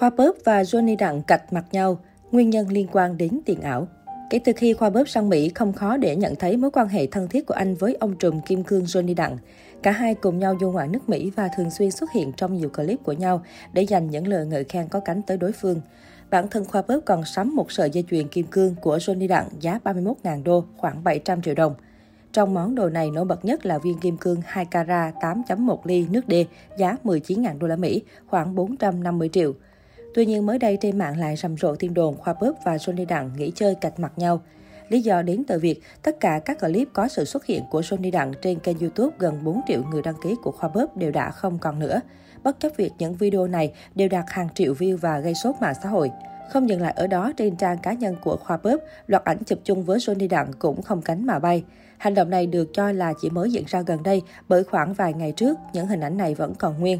Khoa Bớp và Johnny Đặng cạch mặt nhau, nguyên nhân liên quan đến tiền ảo. Kể từ khi Khoa Bớp sang Mỹ, không khó để nhận thấy mối quan hệ thân thiết của anh với ông trùm kim cương Johnny Đặng. Cả hai cùng nhau du ngoạn nước Mỹ và thường xuyên xuất hiện trong nhiều clip của nhau để dành những lời ngợi khen có cánh tới đối phương. Bản thân Khoa Bớp còn sắm một sợi dây chuyền kim cương của Johnny Đặng giá 31.000 đô, khoảng 700 triệu đồng. Trong món đồ này nổi bật nhất là viên kim cương 2 carat 8.1 ly nước D giá 19.000 đô la Mỹ, khoảng 450 triệu. Tuy nhiên mới đây trên mạng lại rầm rộ tin đồn Khoa Bớp và Johnny Đặng nghỉ chơi cạch mặt nhau. Lý do đến từ việc tất cả các clip có sự xuất hiện của Johnny Đặng trên kênh YouTube gần 4 triệu người đăng ký của Khoa Bớp đều đã không còn nữa. Bất chấp việc những video này đều đạt hàng triệu view và gây sốt mạng xã hội. Không dừng lại ở đó, trên trang cá nhân của Khoa Bớp, loạt ảnh chụp chung với Johnny Đặng cũng không cánh mà bay. Hành động này được cho là chỉ mới diễn ra gần đây bởi khoảng vài ngày trước, những hình ảnh này vẫn còn nguyên.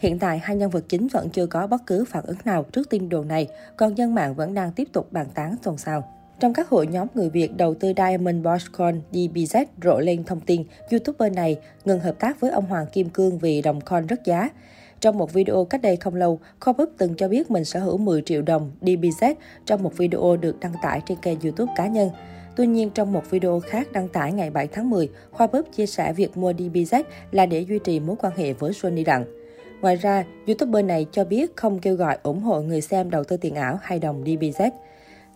Hiện tại, hai nhân vật chính vẫn chưa có bất cứ phản ứng nào trước tin đồn này, còn dân mạng vẫn đang tiếp tục bàn tán xôn xao. Trong các hội nhóm người Việt đầu tư Diamond Bosscoin DBZ rộ lên thông tin YouTuber này ngừng hợp tác với ông Hoàng Kim Cương vì đồng coin rất giá. Trong một video cách đây không lâu, Corbus từng cho biết mình sở hữu 10 triệu đồng DBZ trong một video được đăng tải trên kênh YouTube cá nhân. Tuy nhiên, trong một video khác đăng tải ngày 7 tháng 10, Khoa Búp chia sẻ việc mua DBZ là để duy trì mối quan hệ với Johnny Đặng. Ngoài ra, YouTuber này cho biết không kêu gọi ủng hộ người xem đầu tư tiền ảo hay đồng DBZ.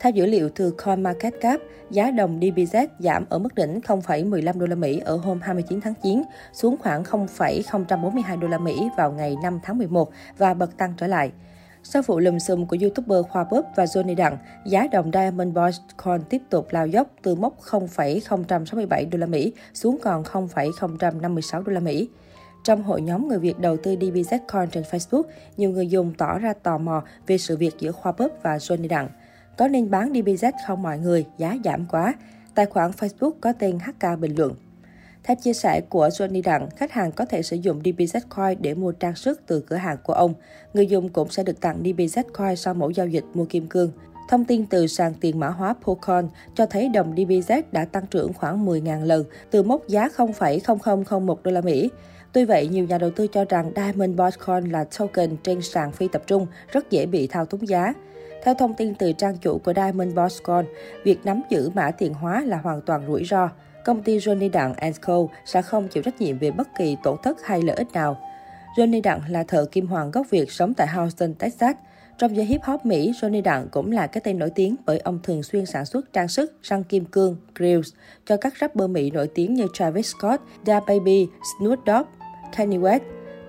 Theo dữ liệu từ CoinMarketCap, giá đồng DBZ giảm ở mức đỉnh 0,15 đô la Mỹ ở hôm 29 tháng 9 xuống khoảng 0,042 đô la Mỹ vào ngày 5 tháng 11 và bật tăng trở lại. Sau vụ lùm xùm của YouTuber Khoa Búp và Johnny Đặng, giá đồng Diamond Boys Coin tiếp tục lao dốc từ mốc 0,067 đô la Mỹ xuống còn 0,056 đô la Mỹ. Trong hội nhóm người Việt đầu tư DBZ Coin trên Facebook, nhiều người dùng tỏ ra tò mò về sự việc giữa Khoa Búp và Johnny Đặng. Có nên bán DBZ không mọi người, giá giảm quá. Tài khoản Facebook có tên HK bình luận. Theo chia sẻ của Johnny Đặng, khách hàng có thể sử dụng DBZ Coin để mua trang sức từ cửa hàng của ông. Người dùng cũng sẽ được tặng DBZ Coin sau mỗi giao dịch mua kim cương. Thông tin từ sàn tiền mã hóa Polkon cho thấy đồng DBZ đã tăng trưởng khoảng 10.000 lần từ mốc giá 0,0001 đô la Mỹ. Tuy vậy, nhiều nhà đầu tư cho rằng Diamond Bitcoin là token trên sàn phi tập trung, rất dễ bị thao túng giá. Theo thông tin từ trang chủ của Diamond Bitcoin, việc nắm giữ mã tiền hóa là hoàn toàn rủi ro. Công ty Johnny Đặng Co sẽ không chịu trách nhiệm về bất kỳ tổn thất hay lợi ích nào. Johnny Đặng là thợ kim hoàng gốc Việt sống tại Houston, Texas. Trong giới hip hop Mỹ, Johnny Đặng cũng là cái tên nổi tiếng bởi ông thường xuyên sản xuất trang sức, răng kim cương, grills cho các rapper Mỹ nổi tiếng như Travis Scott, Da Baby, Snoop Dogg, Kanye West.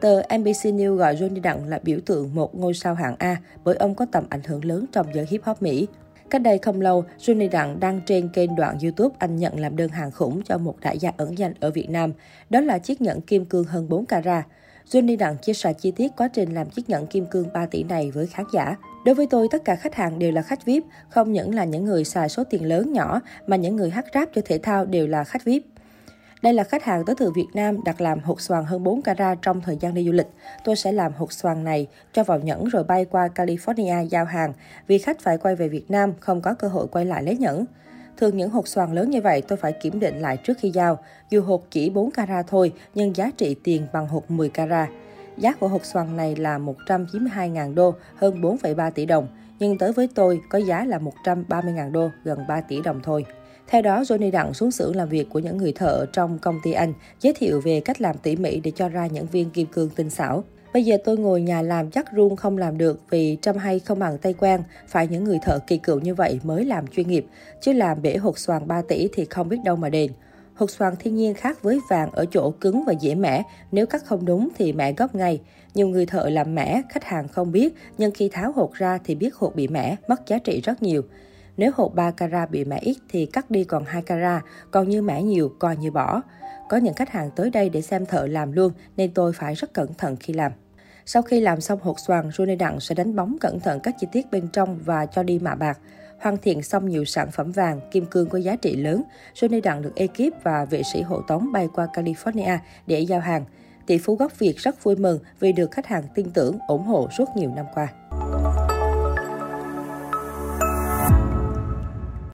Tờ NBC News gọi Johnny Đặng là biểu tượng một ngôi sao hạng A bởi ông có tầm ảnh hưởng lớn trong giới hip hop Mỹ. Cách đây không lâu, Johnny Đặng đăng trên kênh đoạn YouTube anh nhận làm đơn hàng khủng cho một đại gia ẩn danh ở Việt Nam. Đó là chiếc nhẫn kim cương hơn 4 carat. Johnny Đặng chia sẻ chi tiết quá trình làm chiếc nhẫn kim cương 3 tỷ này với khán giả. Đối với tôi, tất cả khách hàng đều là khách VIP, không những là những người xài số tiền lớn nhỏ, mà những người hát rap cho thể thao đều là khách VIP. Đây là khách hàng tới từ Việt Nam đặt làm hột xoàn hơn 4 carat trong thời gian đi du lịch. Tôi sẽ làm hột xoàn này cho vào nhẫn rồi bay qua California giao hàng vì khách phải quay về Việt Nam không có cơ hội quay lại lấy nhẫn. Thường những hột xoàn lớn như vậy tôi phải kiểm định lại trước khi giao. Dù hột chỉ 4 carat thôi nhưng giá trị tiền bằng hột 10 carat. Giá của hột xoàn này là 192.000 đô, hơn 4,3 tỷ đồng. Nhưng tới với tôi có giá là 130.000 đô, gần 3 tỷ đồng thôi. Theo đó, Johnny Đặng xuống xưởng làm việc của những người thợ trong công ty anh, giới thiệu về cách làm tỉ mỉ để cho ra những viên kim cương tinh xảo. Bây giờ tôi ngồi nhà làm chắc run không làm được vì trăm hay không bằng tay quen, phải những người thợ kỳ cựu như vậy mới làm chuyên nghiệp, chứ làm bể hột xoàn 3 tỷ thì không biết đâu mà đền. Hột xoàn thiên nhiên khác với vàng ở chỗ cứng và dễ mẻ, nếu cắt không đúng thì mẻ gấp ngay. Nhiều người thợ làm mẻ, khách hàng không biết, nhưng khi tháo hột ra thì biết hột bị mẻ, mất giá trị rất nhiều. Nếu hột 3 carat bị mẻ ít thì cắt đi còn 2 carat, còn như mẻ nhiều coi như bỏ. Có những khách hàng tới đây để xem thợ làm luôn nên tôi phải rất cẩn thận khi làm. Sau khi làm xong hột xoàn, Johnny Đặng sẽ đánh bóng cẩn thận các chi tiết bên trong và cho đi mạ bạc. Hoàn thiện xong nhiều sản phẩm vàng, kim cương có giá trị lớn, Johnny Đặng được ekip và vệ sĩ hộ tống bay qua California để giao hàng. Tỷ phú gốc Việt rất vui mừng vì được khách hàng tin tưởng, ủng hộ suốt nhiều năm qua.